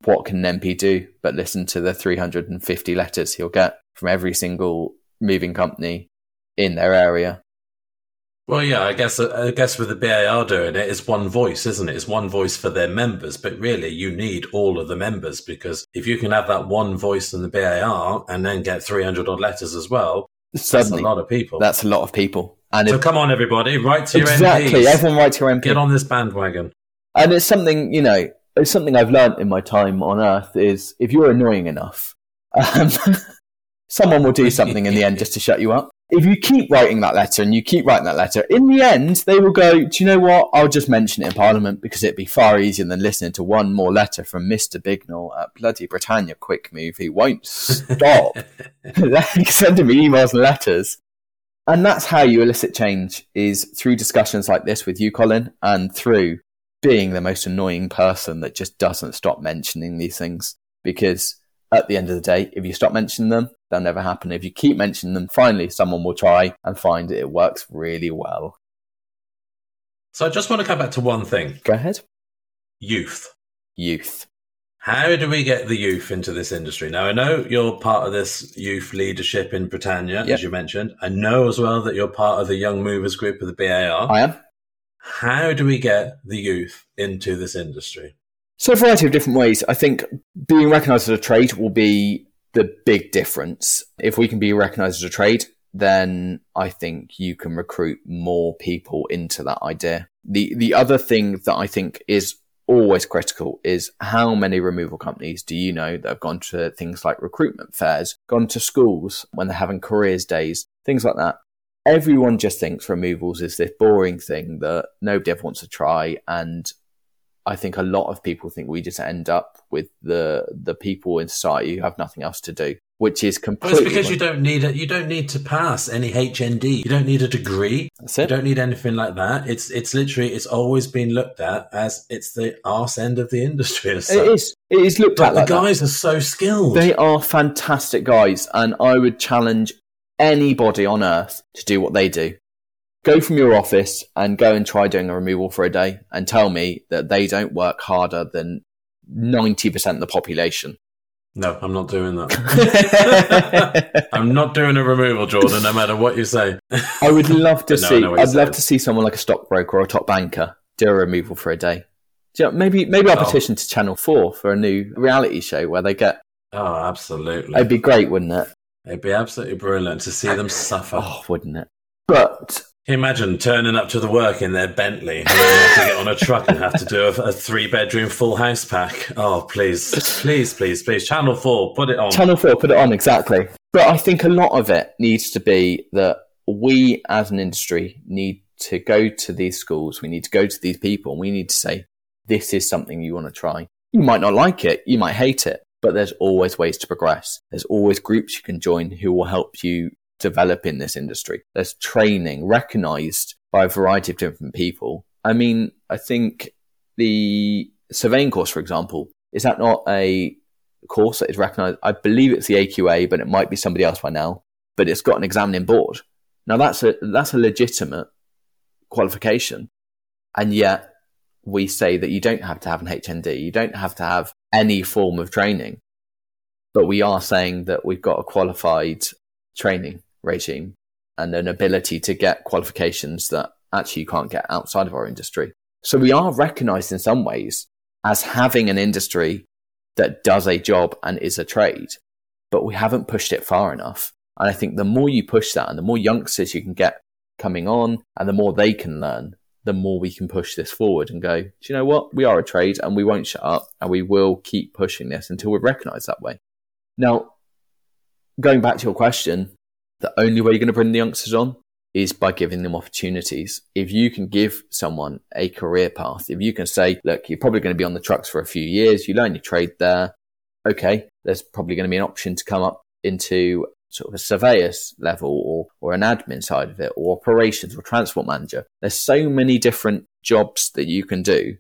what can an MP do but listen to the 350 letters he'll get from every single moving company in their area? Well, yeah, I guess I guess with the BAR doing it, it's one voice, isn't it? It's one voice for their members, but really, you need all of the members because if you can have that one voice in the BAR and then get 300 odd letters as well, Suddenly, that's a lot of people. That's a lot of people. And so if, come on, everybody, write to exactly, your MPs. Exactly, everyone write to your MP. Get on this bandwagon. And it's something you know it's something I've learned in my time on Earth is if you're annoying enough, um, *laughs* someone will do something in the end just to shut you up. If you keep writing that letter and you keep writing that letter, in the end, they will go, Do you know what? I'll just mention it in Parliament because it'd be far easier than listening to one more letter from Mr. Bignell at bloody Britannia Quick Move who won't stop *laughs* *laughs* sending me emails and letters. And that's how you elicit change is through discussions like this with you, Colin, and through being the most annoying person that just doesn't stop mentioning these things. Because at the end of the day, if you stop mentioning them, they'll never happen. If you keep mentioning them, finally someone will try and find it. It works really well. So I just want to come back to one thing. Go ahead. Youth. Youth. How do we get the youth into this industry? Now, I know you're part of this youth leadership in Britannia, yep. as you mentioned. I know as well that you're part of the Young Movers group of the BAR. I am. How do we get the youth into this industry? So, a variety of different ways. I think being recognised as a trade will be the big difference. If we can be recognised as a trade, then I think you can recruit more people into that idea. The the other thing that I think is always critical is how many removal companies do you know that have gone to things like recruitment fairs, gone to schools when they're having careers days, things like that, everyone just thinks removals is this boring thing that nobody ever wants to try. And I think a lot of people think we just end up with the the people in society who have nothing else to do, which is completely. Well, it's because you don't need it. You don't need to pass any HND. You don't need a degree. That's it. You don't need anything like that. It's it's literally it's always been looked at as it's the arse end of the industry. It is. It is looked but at. The like guys that. are so skilled. They are fantastic guys, and I would challenge anybody on earth to do what they do. Go from your office and go and try doing a removal for a day and tell me that they don't work harder than 90% of the population. No, I'm not doing that. *laughs* I'm not doing a removal, Jordan, no matter what you say. I would love to no, see, I'd love to see someone like a stockbroker or a top banker do a removal for a day. You know, maybe maybe I'll oh. petition to Channel 4 for a new reality show where they get. Oh, absolutely. It'd be great, wouldn't it? It'd be absolutely brilliant to see them suffer. Oh, wouldn't it? But Imagine turning up to the work in their Bentley and have to get on a truck and have to do a, a three bedroom full house pack. Oh, please, please, please, please. Channel 4, put it on. Channel 4, put it on, exactly. But I think a lot of it needs to be that we as an industry need to go to these schools, we need to go to these people, and we need to say, this is something you want to try. You might not like it, you might hate it, but there's always ways to progress. There's always groups you can join who will help you develop in this industry. There's training recognized by a variety of different people. I mean, I think the surveying course, for example, is that not a course that is recognized? I believe it's the AQA, but it might be somebody else by now. But it's got an examining board. Now that's a that's a legitimate qualification, and yet we say that you don't have to have an HND, you don't have to have any form of training, but we are saying that we've got a qualified training regime and an ability to get qualifications that actually you can't get outside of our industry. So we are recognized in some ways as having an industry that does a job and is a trade, but we haven't pushed it far enough. And I think the more you push that and the more youngsters you can get coming on and the more they can learn, the more we can push this forward and go, do you know what? We are a trade and we won't shut up and we will keep pushing this until we're recognized that way. Now, going back to your question, the only way you're going to bring the youngsters on is by giving them opportunities. If you can give someone a career path, if you can say, look, you're probably going to be on the trucks for a few years, you learn your trade there. Okay, there's probably going to be an option to come up into sort of a surveyor's level or, or an admin side of it or operations or transport manager. There's so many different jobs that you can do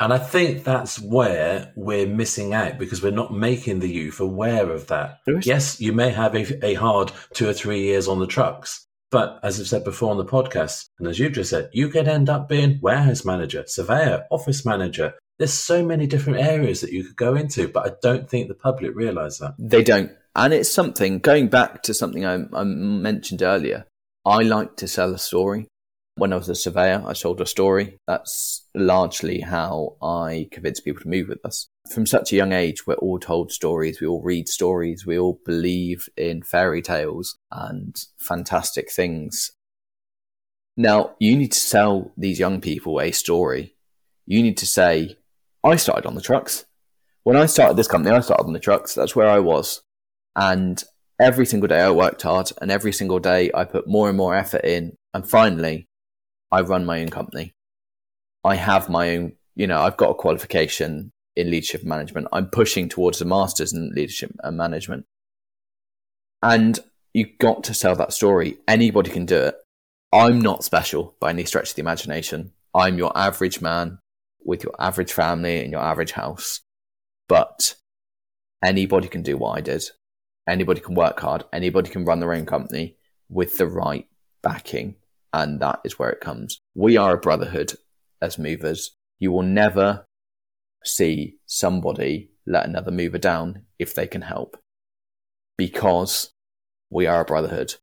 and I think that's where we're missing out because we're not making the youth aware of that. Yes, you may have a, a, hard two or three years on the trucks, but as I've said before on the podcast, and as you've just said, you could end up being warehouse manager, surveyor, office manager. There's so many different areas that you could go into, but I don't think the public realise that. They don't. And it's something, going back to something I, I mentioned earlier, I like to sell a story. When I was a surveyor, I sold a story. That's largely how I convince people to move with us. From such a young age, we're all told stories, we all read stories, we all believe in fairy tales and fantastic things. Now, you need to sell these young people a story. You need to say, I started on the trucks. When I started this company, I started on the trucks. That's where I was. And every single day I worked hard and every single day I put more and more effort in. And finally, I run my own company. I have my own, you know, I've got a qualification in leadership and management. I'm pushing towards a master's in leadership and management. And you've got to sell that story. Anybody can do it. I'm not special by any stretch of the imagination. I'm your average man with your average family and your average house. But anybody can do what I did. Anybody can work hard. Anybody can run their own company with the right backing and that is where it comes. We are a brotherhood as movers. You will never see somebody let another mover down if they can help because we are a brotherhood.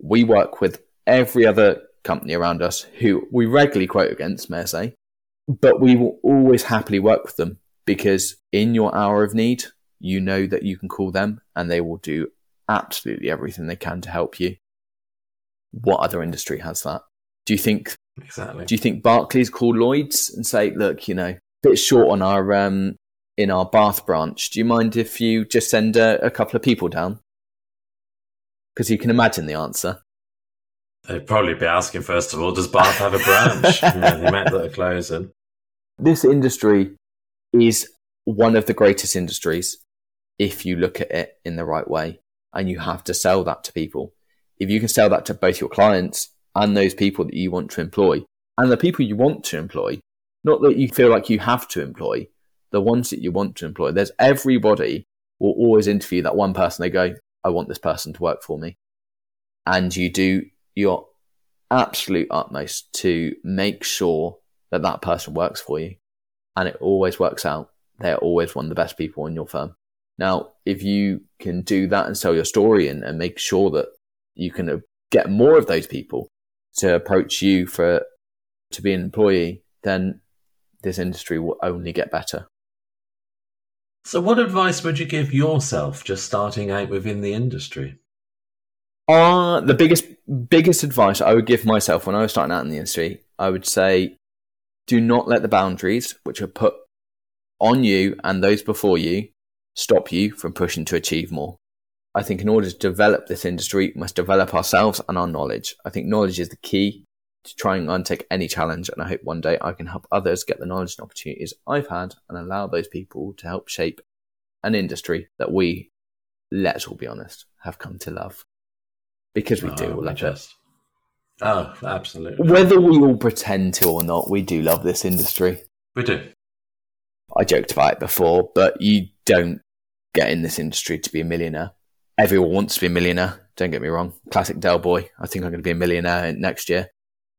We work with every other company around us who we regularly quote against, may I say, but we will always happily work with them because in your hour of need, you know that you can call them and they will do absolutely everything they can to help you what other industry has that? Do you think exactly? Do you think Barclays call Lloyd's and say, look, you know, a bit short on our um, in our Bath branch. Do you mind if you just send a, a couple of people down? Because you can imagine the answer. They'd probably be asking first of all, does Bath have a branch? yeah, they meant that are closing. This industry is one of the greatest industries if you look at it in the right way, and you have to sell that to people if you can sell that to both your clients and those people that you want to employ and the people you want to employ, not that you feel like you have to employ, the ones that you want to employ, there's everybody will always interview that one person. They go, I want this person to work for me. And you do your absolute utmost to make sure that that person works for you. And it always works out. They're always one of the best people in your firm. Now, if you can do that and sell your story and, and make sure that you can get more of those people to approach you for to be an employee, then this industry will only get better. So, what advice would you give yourself just starting out within the industry? Uh, the biggest biggest advice I would give myself when I was starting out in the industry, I would say, do not let the boundaries which are put on you and those before you stop you from pushing to achieve more. I think in order to develop this industry, we must develop ourselves and our knowledge. I think knowledge is the key to trying and take any challenge. And I hope one day I can help others get the knowledge and opportunities I've had and allow those people to help shape an industry that we, let's all be honest, have come to love. Because we oh, do love just... it. Oh, absolutely. Whether we all pretend to or not, we do love this industry. We do. I joked about it before, but you don't get in this industry to be a millionaire. Everyone wants to be a millionaire. Don't get me wrong. Classic Del Boy. I think I'm going to be a millionaire next year.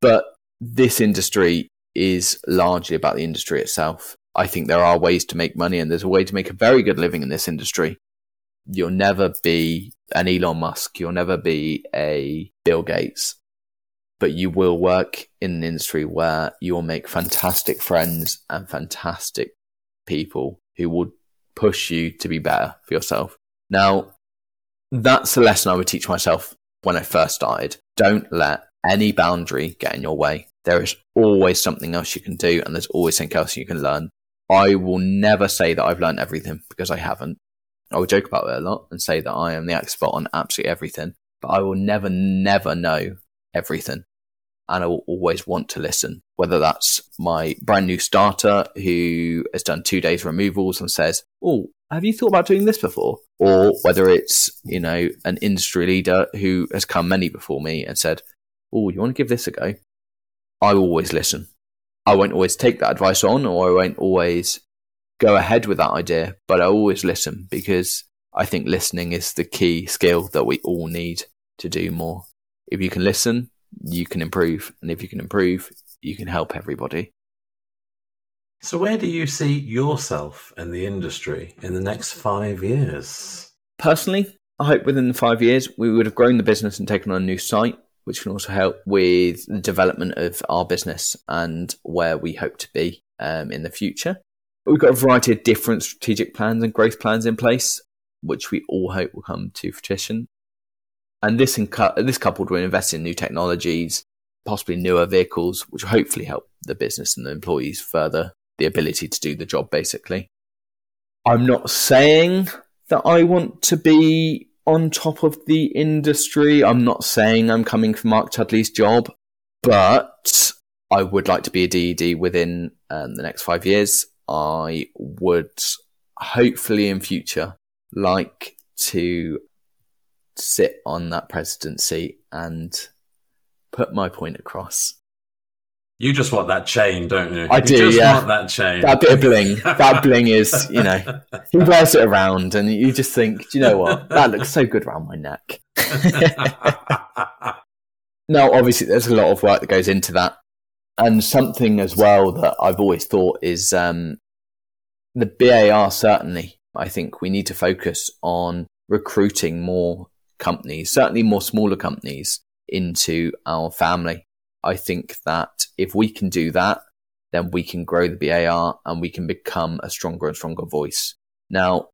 But this industry is largely about the industry itself. I think there are ways to make money and there's a way to make a very good living in this industry. You'll never be an Elon Musk. You'll never be a Bill Gates, but you will work in an industry where you'll make fantastic friends and fantastic people who will push you to be better for yourself. Now, that's the lesson I would teach myself when I first started. Don't let any boundary get in your way. There is always something else you can do, and there's always something else you can learn. I will never say that I've learned everything because I haven't. I will joke about it a lot and say that I am the expert on absolutely everything, but I will never, never know everything. And I will always want to listen, whether that's my brand new starter who has done two days removals and says, Oh, have you thought about doing this before? Or whether it's, you know, an industry leader who has come many before me and said, Oh, you want to give this a go? I will always listen. I won't always take that advice on or I won't always go ahead with that idea, but I always listen because I think listening is the key skill that we all need to do more. If you can listen, you can improve. And if you can improve, you can help everybody. So, where do you see yourself in the industry in the next five years? Personally, I hope within the five years we would have grown the business and taken on a new site, which can also help with the development of our business and where we hope to be um, in the future. We've got a variety of different strategic plans and growth plans in place, which we all hope will come to fruition. And this, this coupled with investing in new technologies, possibly newer vehicles, which will hopefully help the business and the employees further the ability to do the job, basically. I'm not saying that I want to be on top of the industry. I'm not saying I'm coming for Mark Chudley's job, but I would like to be a DED within um, the next five years. I would hopefully in future like to sit on that presidency and put my point across. You just want that chain, don't you? I you do. Just yeah. want that chain. That bit of bling. *laughs* that bling is, you know, he wears it around, and you just think, do you know what? That looks so good around my neck. *laughs* now, obviously, there's a lot of work that goes into that, and something as well that I've always thought is um, the BAR. Certainly, I think we need to focus on recruiting more companies, certainly more smaller companies, into our family I think that if we can do that, then we can grow the BAR and we can become a stronger and stronger voice. Now,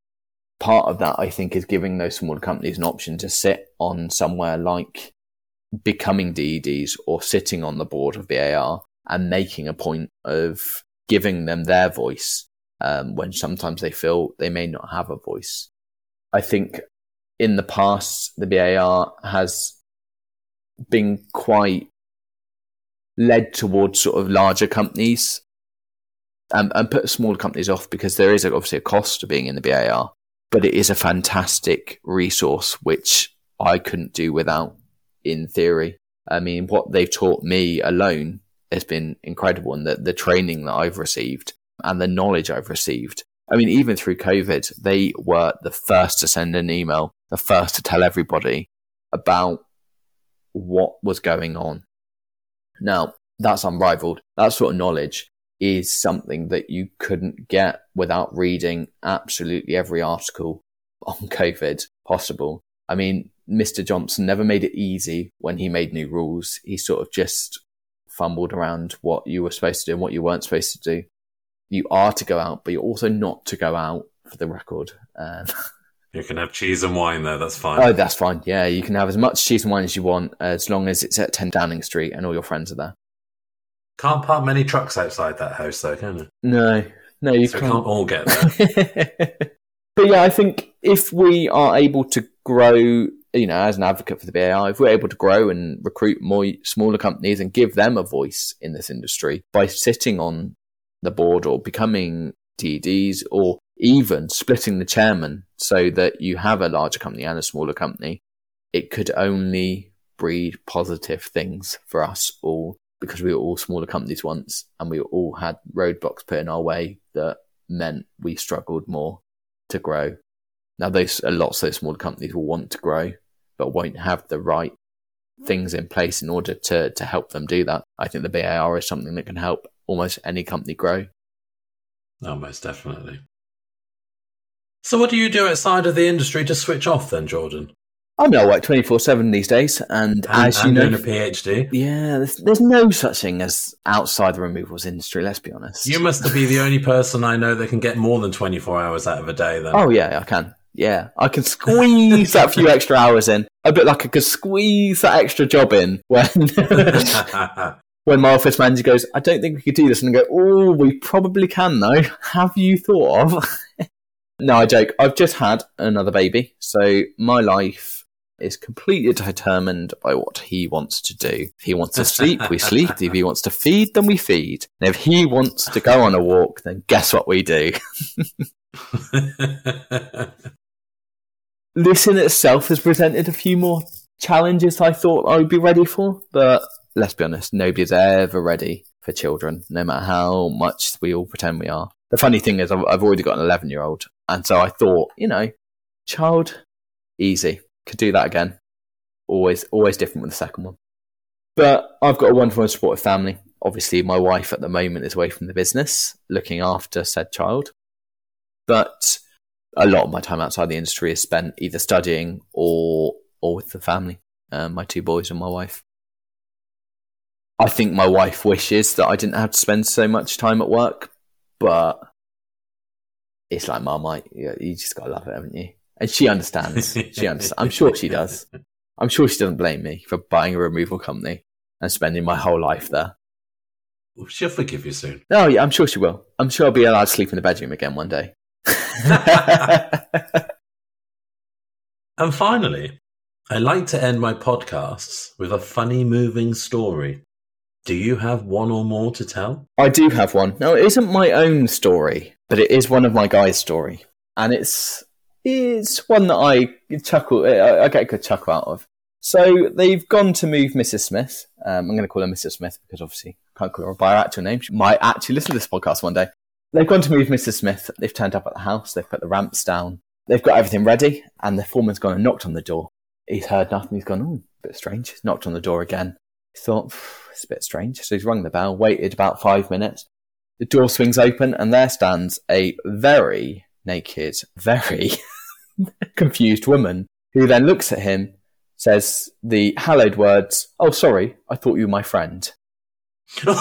part of that, I think, is giving those smaller companies an option to sit on somewhere like becoming DEDs or sitting on the board of BAR and making a point of giving them their voice um, when sometimes they feel they may not have a voice. I think in the past, the BAR has been quite led towards sort of larger companies and, and put smaller companies off because there is obviously a cost to being in the BAR, but it is a fantastic resource which I couldn't do without in theory. I mean, what they've taught me alone has been incredible, and the training that I've received and the knowledge I've received. I mean, even through COVID, they were the first to send an email, the first to tell everybody about what was going on now, that's unrivaled. That sort of knowledge is something that you couldn't get without reading absolutely every article *laughs* on COVID possible. I mean, Mr. Johnson never made it easy when he made new rules. He sort of just fumbled around what you were supposed to do and what you weren't supposed to do. You are to go out, but you're also not to go out for the record. Um, *laughs* You can have cheese and wine there. That's fine. Oh, that's fine. Yeah, you can have as much cheese and wine as you want, as long as it's at 10 Downing Street and all your friends are there. Can't park many trucks outside that house, though, can you? No, no, you So can't. can't all get there. *laughs* but yeah, I think if we are able to grow, you know, as an advocate for the BAI, if we're able to grow and recruit more smaller companies and give them a voice in this industry by sitting on the board or becoming DEDs or even splitting the chairman so that you have a larger company and a smaller company, it could only breed positive things for us all because we were all smaller companies once and we all had roadblocks put in our way that meant we struggled more to grow. Now, those lots of those smaller companies will want to grow, but won't have the right things in place in order to to help them do that. I think the BAR is something that can help almost any company grow. No, most definitely. So, what do you do outside of the industry to switch off then, Jordan? I mean, I work twenty four seven these days, and, And, as you and know, doing a PhD. yeah, there's, there's no such thing as outside the removals industry. Let's be honest. You must be the only person I know that can get more than 24 hours out of a day then. Oh yeah, I can. Yeah, I can squeeze that few extra hours in. A bit like I could squeeze that extra job in when *laughs* when my office manager goes, I don't think we could do this, and I go, Oh, we probably can though. Have you thought of? No, I joke. I've just had another baby, so my life is completely determined by what he wants to do. If he wants to sleep, we *laughs* sleep. If he wants to feed, then we feed. And if he wants to go on a walk, then guess what we do? *laughs* this in itself has presented a few more challenges I thought I would be ready for, but let's be honest, nobody's ever ready for children, no matter how much we all pretend we are. The funny thing is, I've, I've already got an 11 year old, and so I thought, you know, child, easy, could do that again. Always, always different with the second one. But I've got a wonderful and supportive family. Obviously, my wife at the moment is away from the business, looking after said child. But a lot of my time outside the industry is spent either studying or or with the family, um, my two boys and my wife. I think my wife wishes that I didn't have to spend so much time at work, but it's like Marmite. You, you just gotta love it, haven't you? And she understands. *laughs* She understands. I'm sure she does. I'm sure she doesn't blame me for buying a removal company and spending my whole life there. She'll forgive you soon. Oh yeah, I'm sure she will. I'm sure I'll be allowed to sleep in the bedroom again one day. *laughs* And finally, I like to end my podcasts with a funny, moving story. Do you have one or more to tell? I do have one. Now, it isn't my own story, but it is one of my guys' story, and it's it's one that I chuckle. I I get a good chuckle out of. So they've gone to move Mrs. Smith. Um, I'm going to call her Mrs. Smith because obviously I can't call her by her actual name. She might actually listen to this podcast one day. They've gone to move Mrs. Smith. They've turned up at the house. They've put the ramps down. They've got everything ready, and the foreman's gone and knocked on the door. He's heard nothing. He's gone, oh, a bit strange. He's knocked on the door again. He thought, it's a bit strange. So he's rung the bell, waited about five minutes. The door swings open, and there stands a very naked, very *laughs* confused woman who then looks at him, says the hallowed words, Oh, sorry, I thought you were my friend. *laughs*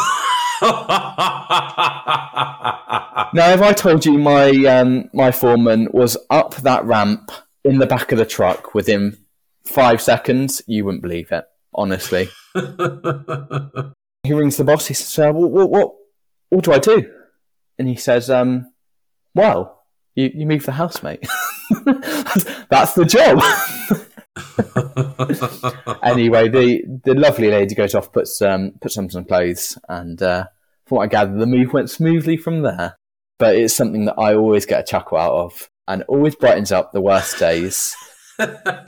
Now, if I told you my um, my foreman was up that ramp in the back of the truck within five seconds, you wouldn't believe it. Honestly, *laughs* he rings the boss. He says, uh, what, what, "What, what do I do?" And he says, um, "Well, you, you move the house, mate. *laughs* That's the job." *laughs* anyway, the the lovely lady goes off, puts um puts on some clothes, and uh, from what I gather, the move went smoothly from there. But it's something that I always get a chuckle out of, and always brightens up the worst days.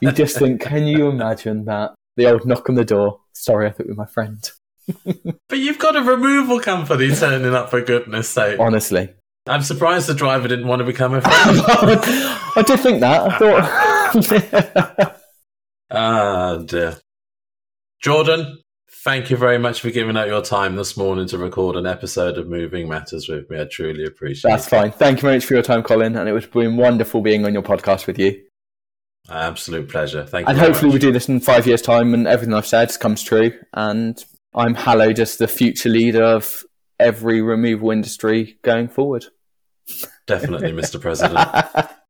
You just think, can you imagine that? The old knock on the door. Sorry, I thought you were my friend. *laughs* but you've got a removal company turning up for goodness sake. Honestly, I'm surprised the driver didn't want to become a *laughs* friend. I did think that. I thought. *laughs* ah, dear. Jordan, thank you very much for giving up your time this morning to record an episode of Moving Matters with me. I truly appreciate That's it. fine. Thank you very much for your time, Colin, and it was been wonderful being on your podcast with you. Absolute pleasure. Thank you. And hopefully much. we do this in five years' time, and everything I've said comes true. And I'm hallowed as the future leader of every removal industry going forward. Definitely, Mr. President. *laughs*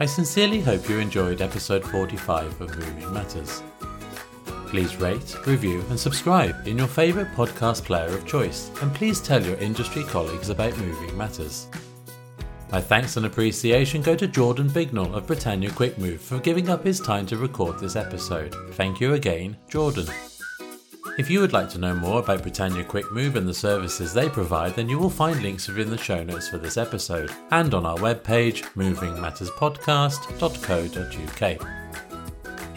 I sincerely hope you enjoyed episode 45 of Moving Matters. Please rate, review, and subscribe in your favourite podcast player of choice, and please tell your industry colleagues about Moving Matters. My thanks and appreciation go to Jordan Bignall of Britannia Quick Move for giving up his time to record this episode. Thank you again, Jordan. If you would like to know more about Britannia Quick Move and the services they provide, then you will find links within the show notes for this episode and on our webpage, movingmatterspodcast.co.uk.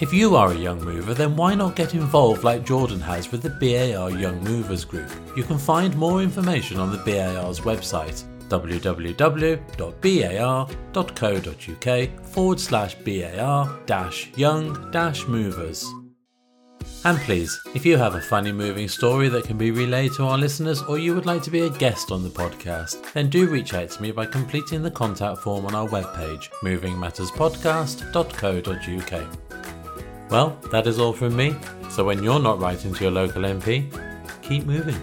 If you are a young mover, then why not get involved like Jordan has with the BAR Young Movers Group? You can find more information on the BAR's website www.bar.co.uk forward slash bar dash young dash movers. And please, if you have a funny moving story that can be relayed to our listeners or you would like to be a guest on the podcast, then do reach out to me by completing the contact form on our webpage, movingmatterspodcast.co.uk. Well, that is all from me. So when you're not writing to your local MP, keep moving.